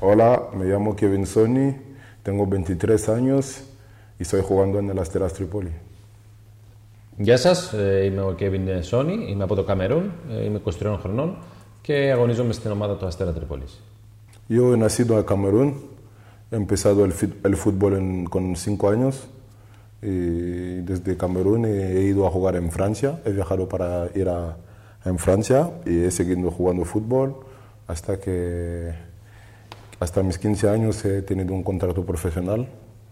Hola, me llamo Kevin Sony, tengo 23 años y estoy jugando en el Asteras Tripoli. Γεια σα, είμαι ο Kevin Sony, είμαι από το Καμερούν, είμαι 23 χρονών και αγωνίζομαι στην ομάδα του Αστέρα Τρίπολης. Yo he nacido en Camerún, he empezado el, fit- el fútbol en- con 5 años y desde Camerún he, he ido a jugar en Francia, he viajado para ir a, en Francia y he seguido jugando fútbol hasta que hasta mis 15 años he tenido un contrato profesional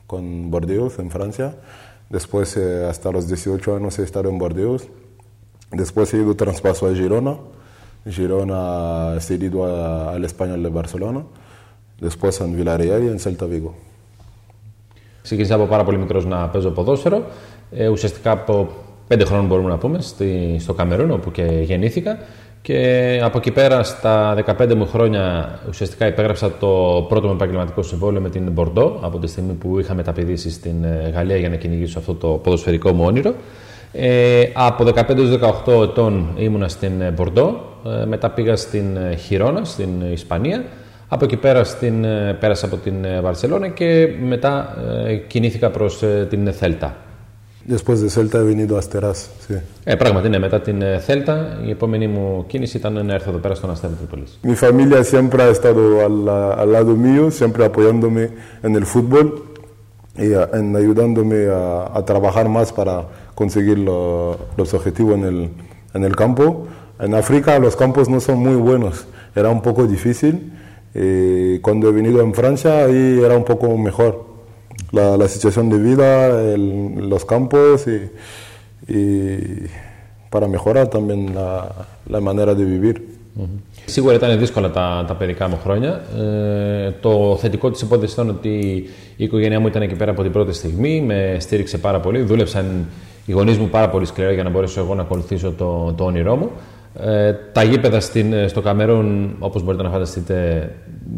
con Bordeaux en Francia. Después, eh, hasta los 18 años he estado en Bordeaux. Después he ido traspaso a Girona. Girona he cedido a- al Español de Barcelona. Después en Villarreal y en Celta Vigo. Ξεκίνησα από πάρα πολύ μικρό να παίζω ποδόσφαιρο. Ε, ουσιαστικά από πέντε χρόνων μπορούμε να πούμε στη, στο Καμερούν, όπου και γεννήθηκα. Και από εκεί πέρα, στα 15 μου χρόνια, ουσιαστικά υπέγραψα το πρώτο μου επαγγελματικό συμβόλαιο με την Μπορντό, από τη στιγμή που είχα μεταπηδήσει στην ε, Γαλλία για να κυνηγήσω αυτό το ποδοσφαιρικό μου όνειρο. Ε, από 15 έως 18 ετών ήμουνα στην ε, Μπορντό, ε, μετά πήγα στην ε, Χιρόνα, στην Ισπανία. Από εκεί πέρα στην, ε, πέρασα από την ε, Βαρσελόνα και μετά ε, κινήθηκα προς ε, την Θέλτα. Después de Celta he venido a Asteras. Sí. Ε, πράγματι, ναι, μετά την ε, Θέλτα η επόμενη μου κίνηση ήταν να έρθω εδώ πέρα στον Αστέρα Τρίπολης. Mi familia siempre ha estado al, al lado mío, siempre apoyándome en el fútbol y a- en ayudándome a, a trabajar más para conseguir lo- los objetivos en el, en el campo. En África los campos no son muy buenos, era un poco difícil. Y cuando he venido en Francia ahí era un poco mejor La, la situación de vida, el- los campos y, y para mejorar también la, la manera de vivir. Σίγουρα ήταν δύσκολα τα, τα παιδικά μου χρόνια. Ε, το θετικό της υπόθεσης ήταν ότι η οικογένειά μου ήταν εκεί πέρα από την πρώτη στιγμή, με στήριξε πάρα πολύ. Δούλεψαν οι γονείς μου πάρα πολύ σκληρά για να μπορέσω εγώ να ακολουθήσω το, το όνειρό μου. Ε, τα γήπεδα στην, στο Καμερούν, όπως μπορείτε να φανταστείτε,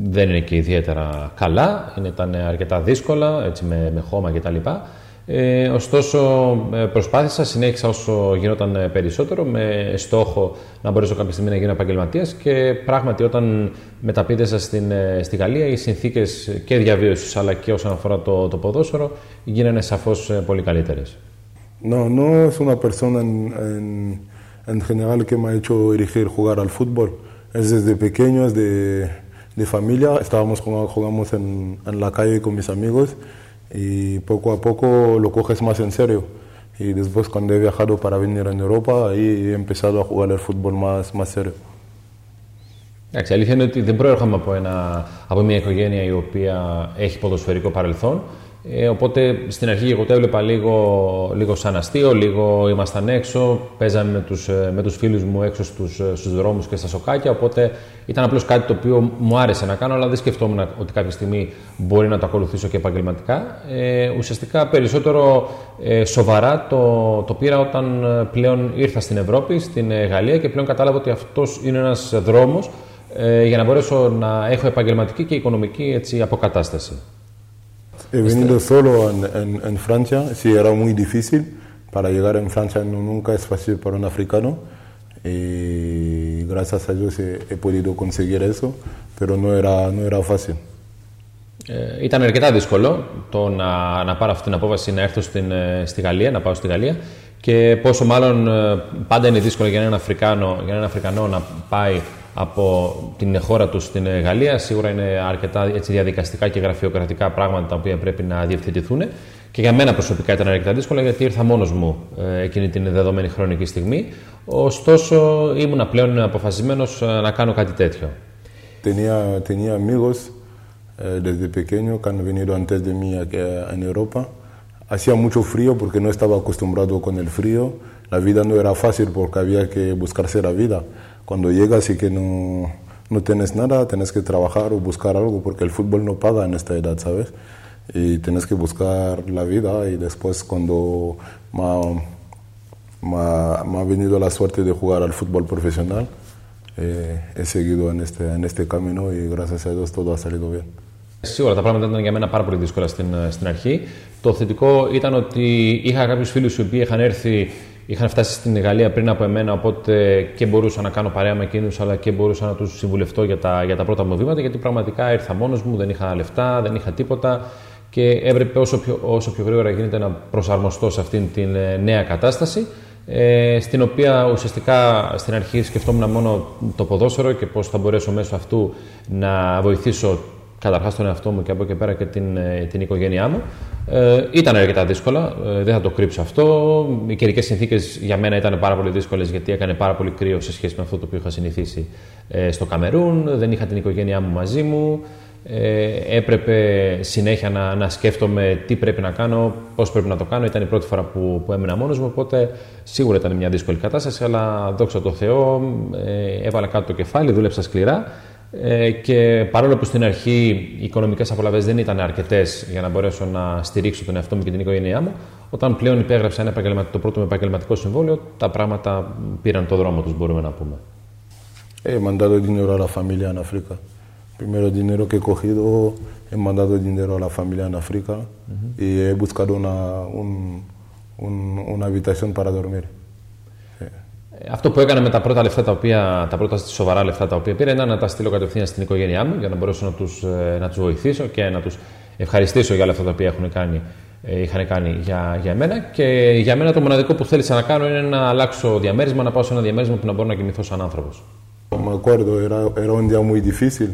δεν είναι και ιδιαίτερα καλά. Είναι, ήταν αρκετά δύσκολα, έτσι, με, με χώμα κτλ. Ε, ωστόσο, ε, προσπάθησα, συνέχισα όσο γινόταν ε, περισσότερο με στόχο να μπορέσω κάποια στιγμή να γίνω επαγγελματίας και πράγματι όταν μεταπίδεσα στην, ε, στη Γαλλία οι συνθήκες και διαβίωσης αλλά και όσον αφορά το, το ποδόσφαιρο γίνανε σαφώς πολύ καλύτερες. No, no es una persona en, en- en general que me ha hecho elegir jugar al fútbol. Es desde pequeño, es de, de familia. Estábamos jugando, jugamos en, en la calle con mis amigos y poco a poco lo coges más en serio. Y después cuando he viajado para venir en Europa, ahí he empezado a jugar el fútbol más, más serio. Εντάξει, η αλήθεια είναι ότι δεν προέρχομαι από, ένα, από μια οικογένεια η οποία έχει ποδοσφαιρικό παρελθόν. Ε, οπότε στην αρχή εγώ το έβλεπα λίγο, λίγο σαν αστείο, λίγο ήμασταν έξω, παίζαμε με τους, ε, με τους φίλους μου έξω στους, ε, στους δρόμους και στα σοκάκια, οπότε ήταν απλώς κάτι το οποίο μου άρεσε να κάνω, αλλά δεν σκεφτόμουν ότι κάποια στιγμή μπορεί να το ακολουθήσω και επαγγελματικά. Ε, ουσιαστικά περισσότερο ε, σοβαρά το, το πήρα όταν ε, πλέον ήρθα στην Ευρώπη, στην ε, Γαλλία και πλέον κατάλαβα ότι αυτός είναι ένας δρόμος ε, για να μπορέσω να έχω επαγγελματική και οικονομική έτσι, αποκατάσταση. He venido solo en, en, en Francia, sí, era muy difícil. Para llegar en Francia no- nunca es fácil para un africano. Y gracias a Dios he, he podido conseguir eso, pero no era, no era fácil. Ε, ήταν αρκετά δύσκολο το να, να πάρω αυτή την απόφαση να έρθω στην, ε, στη Γαλλία, να πάω στη Γαλλία και πόσο μάλλον ε, πάντα είναι δύσκολο για έναν Αφρικάνο, για έναν Αφρικανό να πάει από την χώρα τους στην ε, Γαλλία. Σίγουρα είναι αρκετά έτσι, διαδικαστικά και γραφειοκρατικά πράγματα τα οποία πρέπει να διευθετηθούν. Και για μένα προσωπικά ήταν αρκετά δύσκολο γιατί ήρθα μόνος μου ε, εκείνη την δεδομένη χρονική στιγμή. Ωστόσο ήμουν πλέον αποφασισμένος ε, να κάνω κάτι τέτοιο. Tenía, tenía amigos eh, desde pequeño que han venido antes de mí aquí, eh, en Europa. Hacía mucho frío porque no estaba acostumbrado con el frío. La vida no era fácil porque había que buscarse la vida. Cuando llegas y que no, no tienes nada, tienes que trabajar o buscar algo porque el fútbol no paga en esta edad, ¿sabes? Y tienes que buscar la vida y después cuando me ha, me ha- me ha venido la suerte de jugar al fútbol profesional, eh, he seguido en este, en este camino y gracias a Dios todo ha salido bien. Σίγουρα τα πράγματα ήταν για μένα πάρα πολύ δύσκολα στην, στην αρχή. Το θετικό ήταν ότι είχα κάποιου φίλου οι οποίοι είχαν έρθει είχαν φτάσει στην Γαλλία πριν από εμένα, οπότε και μπορούσα να κάνω παρέα με εκείνους, αλλά και μπορούσα να τους συμβουλευτώ για τα, για τα πρώτα μου βήματα, γιατί πραγματικά ήρθα μόνος μου, δεν είχα λεφτά, δεν είχα τίποτα και έπρεπε όσο πιο, όσο πιο γρήγορα γίνεται να προσαρμοστώ σε αυτήν την ε, νέα κατάσταση ε, στην οποία ουσιαστικά στην αρχή σκεφτόμουν μόνο το ποδόσφαιρο και πώς θα μπορέσω μέσω αυτού να βοηθήσω καταρχάς τον εαυτό μου και από εκεί πέρα και την, ε, την οικογένειά μου. Ε, ήταν αρκετά δύσκολα, ε, δεν θα το κρύψω αυτό. Οι καιρικές συνθήκες για μένα ήταν πάρα πολύ δύσκολες γιατί έκανε πάρα πολύ κρύο σε σχέση με αυτό το οποίο είχα συνηθίσει ε, στο Καμερούν. Δεν είχα την οικογένειά μου μαζί μου. Ε, έπρεπε συνέχεια να, να σκέφτομαι τι πρέπει να κάνω, πώς πρέπει να το κάνω. Ήταν η πρώτη φορά που, που έμεινα μόνος μου, οπότε σίγουρα ήταν μια δύσκολη κατάσταση. Αλλά δόξα τω Θεώ, ε, έβαλα κάτω το κεφάλι, δούλεψα σκληρά. Ε, και παρόλο που στην αρχή οι οικονομικές απολαυέ δεν ήταν αρκετές για να μπορέσω να στηρίξω τον εαυτό μου και την οικογένειά μου, όταν πλέον υπέγραψα ένα το πρώτο με επαγγελματικό συμβόλαιο, τα πράγματα πήραν το δρόμο τους, μπορούμε να πούμε. He mandado dinero a la familia en África. Primero dinero que he cogido, he mandado dinero a la familia en África uh -huh. y he buscado una, un, un, una habitación para dormir. Αυτό που έκανα με τα πρώτα λεφτά τα οποία, τα πρώτα σοβαρά λεφτά τα οποία πήρα ήταν να τα στείλω κατευθείαν στην οικογένειά μου για να μπορέσω να τους, να τους βοηθήσω και να τους ευχαριστήσω για όλα αυτά τα οποία έχουν κάνει, είχαν κάνει για, για εμένα. Και για μένα το μοναδικό που θέλησα να κάνω είναι να αλλάξω διαμέρισμα, να πάω σε ένα διαμέρισμα που να μπορώ να κοιμηθώ σαν άνθρωπος. Me acuerdo, era, era un día muy difícil.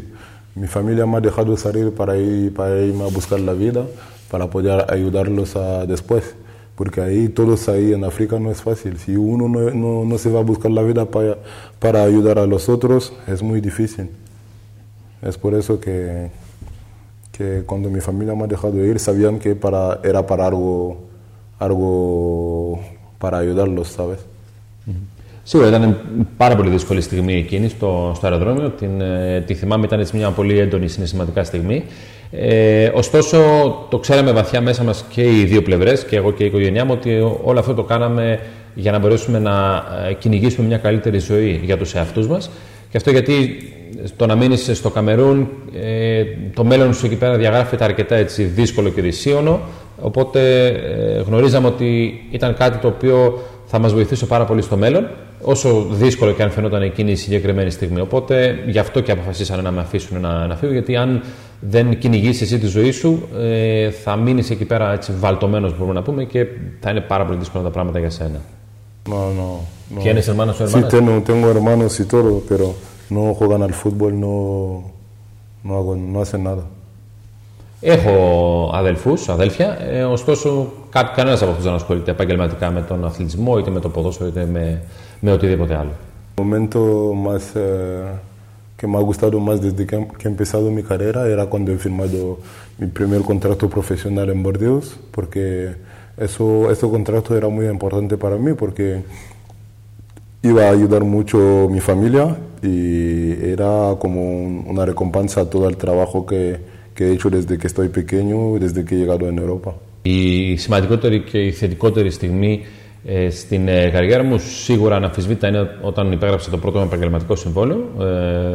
Mi familia me ha dejado salir para, ir, para irme a buscar la vida, para poder ayudarlos a después. Porque ahí, todos ahí en África no es fácil. Si uno no, no, se va a buscar la vida para, para ayudar a los otros, es muy difícil. Es por eso que, que cuando mi familia me ha dejado ir, sabían que para, era para algo, algo para ayudarlos, ¿sabes? Σίγουρα ήταν πάρα πολύ δύσκολη στιγμή εκείνη στο, στο αεροδρόμιο. Την, τη θυμάμαι, ήταν μια πολύ έντονη συναισθηματικά στιγμή. Ε, ωστόσο, το ξέραμε βαθιά μέσα μας και οι δύο πλευρές, και εγώ και η οικογένειά μου, ότι όλο αυτό το κάναμε για να μπορέσουμε να κυνηγήσουμε μια καλύτερη ζωή για τους εαυτούς μας. Και αυτό γιατί το να μείνεις στο Καμερούν, ε, το μέλλον σου εκεί πέρα διαγράφεται αρκετά έτσι, δύσκολο και δυσίωνο. Οπότε ε, γνωρίζαμε ότι ήταν κάτι το οποίο θα μας βοηθήσει πάρα πολύ στο μέλλον όσο δύσκολο και αν φαινόταν εκείνη η συγκεκριμένη στιγμή. Οπότε γι' αυτό και αποφασίσανε να με αφήσουν να, να φύγω, γιατί αν δεν κυνηγήσεις εσύ τη ζωή σου, ε, θα μείνεις εκεί πέρα έτσι βαλτωμένος, μπορούμε να πούμε, και θα είναι πάρα πολύ δύσκολα τα πράγματα για σένα. No, no, no. ¿Tienes hermanos o Sí, hermanas? tengo, tengo hermanos y todo, pero no juegan al fútbol, no, no, hago, no hacen nada. Έχω αδελφού, αδέλφια, ε, ωστόσο κανένα από αυτού δεν ασχολείται επαγγελματικά με τον αθλητισμό, είτε με το ποδόσφαιρο, είτε με, με οτιδήποτε άλλο. El momento más eh, que me ha gustado más desde que, que he empezado mi carrera era cuando he firmado mi primer contrato profesional en Bordeaux, porque eso, ese contrato era muy importante para mí, porque iba a ayudar mucho a mi familia y era como un- una recompensa a todo el trabajo que, que he hecho desde que estoy pequeño, desde que he llegado en Europa. Η σημαντικότερη και η θετικότερη στιγμή ε, στην ε, καριέρα μου σίγουρα αναφυσβήτητα είναι όταν υπέγραψα το πρώτο μου επαγγελματικό συμβόλαιο, ε,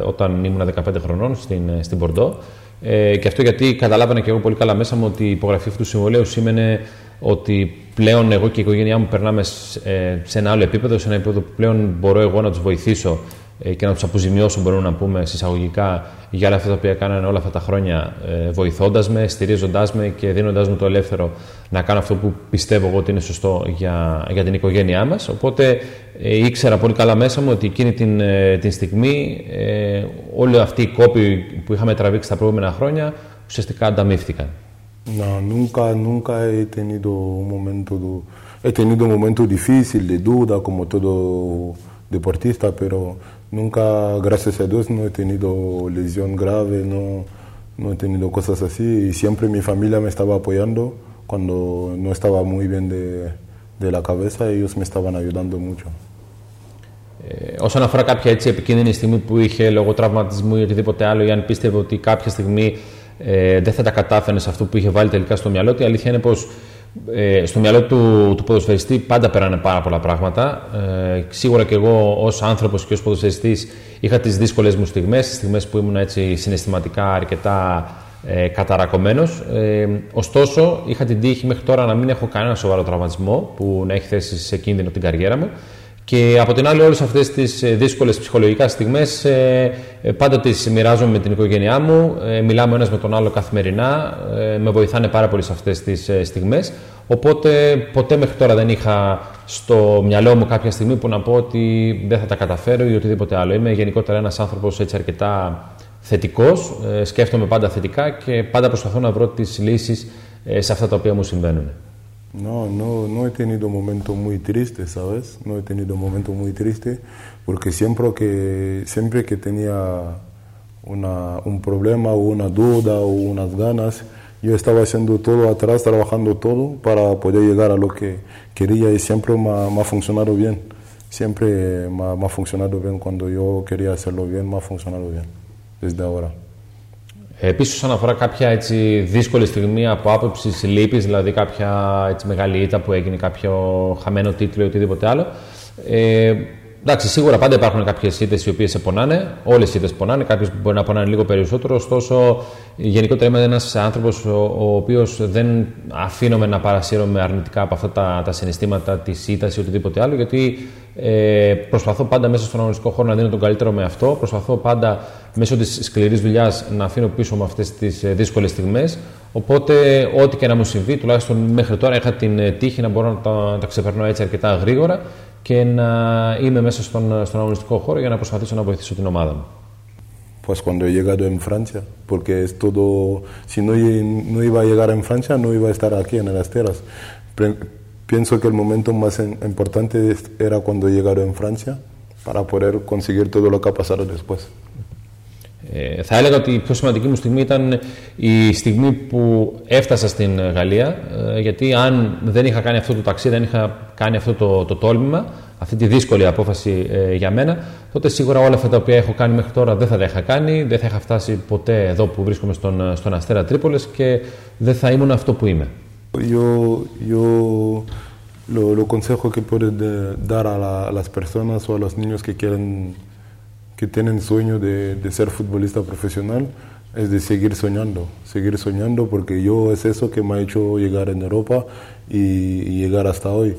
όταν ήμουν 15 χρονών στην, ε, στην Πορντό. Ε, και αυτό γιατί καταλάβανα και εγώ πολύ καλά μέσα μου ότι η υπογραφή αυτού του συμβολέου σήμαινε ότι πλέον εγώ και η οικογένειά μου περνάμε σε, ε, σε ένα άλλο επίπεδο, σε ένα επίπεδο που πλέον μπορώ εγώ να τους βοηθήσω ε, και να τους αποζημιώσω, μπορούμε να πούμε συσσαγωγικά, για όλα αυτά τα οποία κάνανε όλα αυτά τα χρόνια, ε, βοηθώντας με, στηρίζοντάς με και δίνοντάς μου το ελεύθερο να κάνω αυτό που πιστεύω εγώ ότι είναι σωστό για, για την οικογένειά μας. Οπότε ε, ήξερα πολύ καλά μέσα μου ότι εκείνη την, ε, την στιγμή ε, όλοι αυτοί οι κόποι που είχαμε τραβήξει τα προηγούμενα χρόνια ουσιαστικά ανταμείφθηκαν. No, nunca, nunca he tenido un momento, du- he tenido un momento difícil de duda como todo deportista, pero nunca, gracias a Dios, no he tenido lesión grave, no, no he tenido cosas así y siempre mi familia me estaba apoyando cuando no estaba muy bien de, de la cabeza, ellos me estaban ayudando mucho. Ε, όσον αφορά κάποια έτσι επικίνδυνη στιγμή που είχε λόγω τραυματισμού ή οτιδήποτε άλλο, ή αν πίστευε ότι κάποια στιγμή ε, δεν θα τα κατάφερε σε αυτό που είχε βάλει τελικά στο μυαλό του, η αλήθεια είναι πω ε, στο μυαλό του, του ποδοσφαιριστή πάντα περάνε πάρα πολλά πράγματα. Ε, σίγουρα και εγώ ως άνθρωπος και ως ποδοσφαιριστής είχα τις δύσκολες μου στιγμές, στιγμές που ήμουν έτσι συναισθηματικά αρκετά ε, καταρακωμένος. Ε, ωστόσο, είχα την τύχη μέχρι τώρα να μην έχω κανένα σοβαρό τραυματισμό που να έχει θέσει σε κίνδυνο την καριέρα μου. Και από την άλλη, όλες αυτές τις ε, δύσκολες ψυχολογικά στιγμές ε, ε, πάντα τις μοιράζομαι με την οικογένειά μου. Μιλάμε ένας με τον άλλο καθημερινά. Με βοηθάνε πάρα πολύ σε αυτές τις στιγμές. Οπότε ποτέ μέχρι τώρα δεν είχα στο μυαλό μου κάποια στιγμή που να πω ότι δεν θα τα καταφέρω ή οτιδήποτε άλλο. Είμαι γενικότερα ένας άνθρωπος έτσι αρκετά θετικός. Σκέφτομαι πάντα θετικά και πάντα προσπαθώ να βρω τις λύσεις σε αυτά τα οποία μου συμβαίνουν. No, no, no he tenido momentos muy tristes, ¿sabes? No he tenido momentos muy tristes porque siempre que, siempre que tenía una, un problema o una duda o unas ganas, yo estaba haciendo todo atrás, trabajando todo para poder llegar a lo que quería y siempre me ha, funcionado bien. Siempre me ha funcionado bien cuando yo quería hacerlo bien, me ha funcionado bien desde ahora. Επίσης, όσον αφορά κάποια έτσι, δύσκολη στιγμή από άποψη λύπης, δηλαδή κάποια έτσι, μεγάλη ήττα που έγινε, κάποιο χαμένο τίτλο ή οτιδήποτε άλλο. Ε, εντάξει, σίγουρα πάντα υπάρχουν κάποιες ήττες οι οποίες σε πονάνε. Όλες οι ήττες πονάνε. Κάποιες μπορεί να πονάνε λίγο περισσότερο. Ωστόσο, γενικότερα είμαι ένας άνθρωπος ο, ο οποίος δεν αφήνομαι να παρασύρομαι αρνητικά από αυτά τα, τα συναισθήματα της ήττας ή οτιδήποτε άλλο, γιατί ε, προσπαθώ πάντα μέσα στον αγωνιστικό χώρο να δίνω τον καλύτερο με αυτό. Προσπαθώ πάντα μέσω της σκληρής δουλειάς να αφήνω πίσω με αυτές τις ε, δύσκολες στιγμές. Οπότε, ό,τι και να μου συμβεί, τουλάχιστον μέχρι τώρα είχα την ε, τύχη να μπορώ να τα, τα ξεπερνώ έτσι αρκετά γρήγορα και να είμαι μέσα στον, στον αγωνιστικό χώρο για να προσπαθήσω να βοηθήσω την ομάδα μου. Pues cuando he llegado en Francia, porque es todo, si no, no iba a llegar en Francia, no iba a estar aquí en las Teras. Pienso que el momento más importante era cuando llegaron en Francia para poder conseguir todo lo que ha pasado después. Ε, θα έλεγα ότι η πιο σημαντική μου στιγμή ήταν η στιγμή που έφτασα στην Γαλλία, ε, γιατί αν δεν είχα κάνει αυτό το ταξίδι, δεν είχα κάνει αυτό το, το τόλμημα, αυτή τη δύσκολη απόφαση ε, για μένα, τότε σίγουρα όλα αυτά τα οποία έχω κάνει μέχρι τώρα δεν θα τα είχα κάνει, δεν θα είχα φτάσει ποτέ εδώ που βρίσκομαι στον, στον Αστέρα Τρίπολης και δεν θα ήμουν αυτό που είμαι. Yo, yo lo, consejo que puedo dar a, las personas o a los niños que quieren, que tienen sueño de, ser futbolista profesional, es de seguir soñando, seguir soñando porque yo es eso que me ha hecho llegar en Europa y, llegar hasta hoy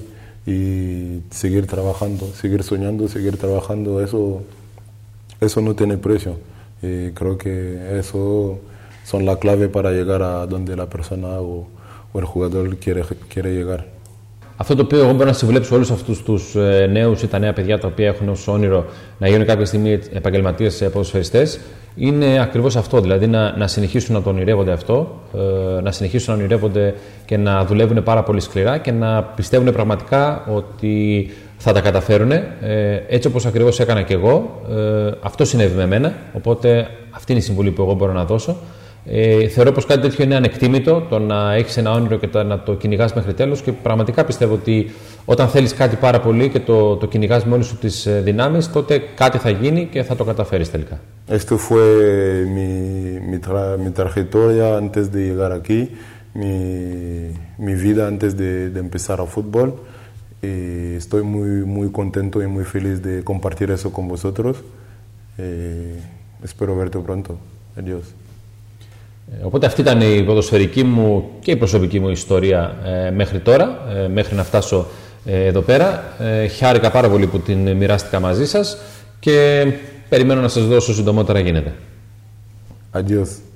y seguir trabajando, seguir soñando, seguir trabajando, eso, eso no tiene precio. Creo que eso son la clave para llegar a donde la persona o, ο jugador quiere, quiere llegar. Αυτό το οποίο εγώ μπορώ να συμβουλέψω όλους αυτούς τους ε, νέους ή τα νέα παιδιά τα οποία έχουν ως όνειρο να γίνουν κάποια στιγμή επαγγελματίες ποδοσφαιριστές είναι ακριβώς αυτό. Δηλαδή να, να συνεχίσουν να το ονειρεύονται αυτό, ε, να συνεχίσουν να ονειρεύονται και να δουλεύουν πάρα πολύ σκληρά και να πιστεύουν πραγματικά ότι θα τα καταφέρουν. Ε, έτσι όπως ακριβώς έκανα και εγώ. Αυτό συνέβη με μένα. Οπότε αυτή είναι η συμβουλή που εγώ μπορώ να δώσω. Ε, θεωρώ πως κάτι τέτοιο είναι ανεκτήμητο το να έχεις ένα όνειρο και το, να το κυνηγάς μέχρι τέλος και πραγματικά πιστεύω ότι όταν θέλεις κάτι πάρα πολύ και το, το κυνηγάς με όλε σου τις ε, δυνάμεις, τότε κάτι θα γίνει και θα το καταφέρεις τελικά. Esto fue mi, mi, tra, mi trayectoria antes de llegar aquí, mi, mi vida antes de, de empezar a fútbol. Y estoy muy, muy contento y muy feliz de compartir eso con vosotros. Eh, espero verte pronto. Adiós. Ε, οπότε αυτή ήταν η ποδοσφαιρική μου και η προσωπική μου ιστορία ε, μέχρι τώρα, ε, μέχρι να φτάσω εδώ πέρα. χάρηκα πάρα πολύ που την μοιράστηκα μαζί σας και περιμένω να σας δώσω συντομότερα γίνεται. Adiós.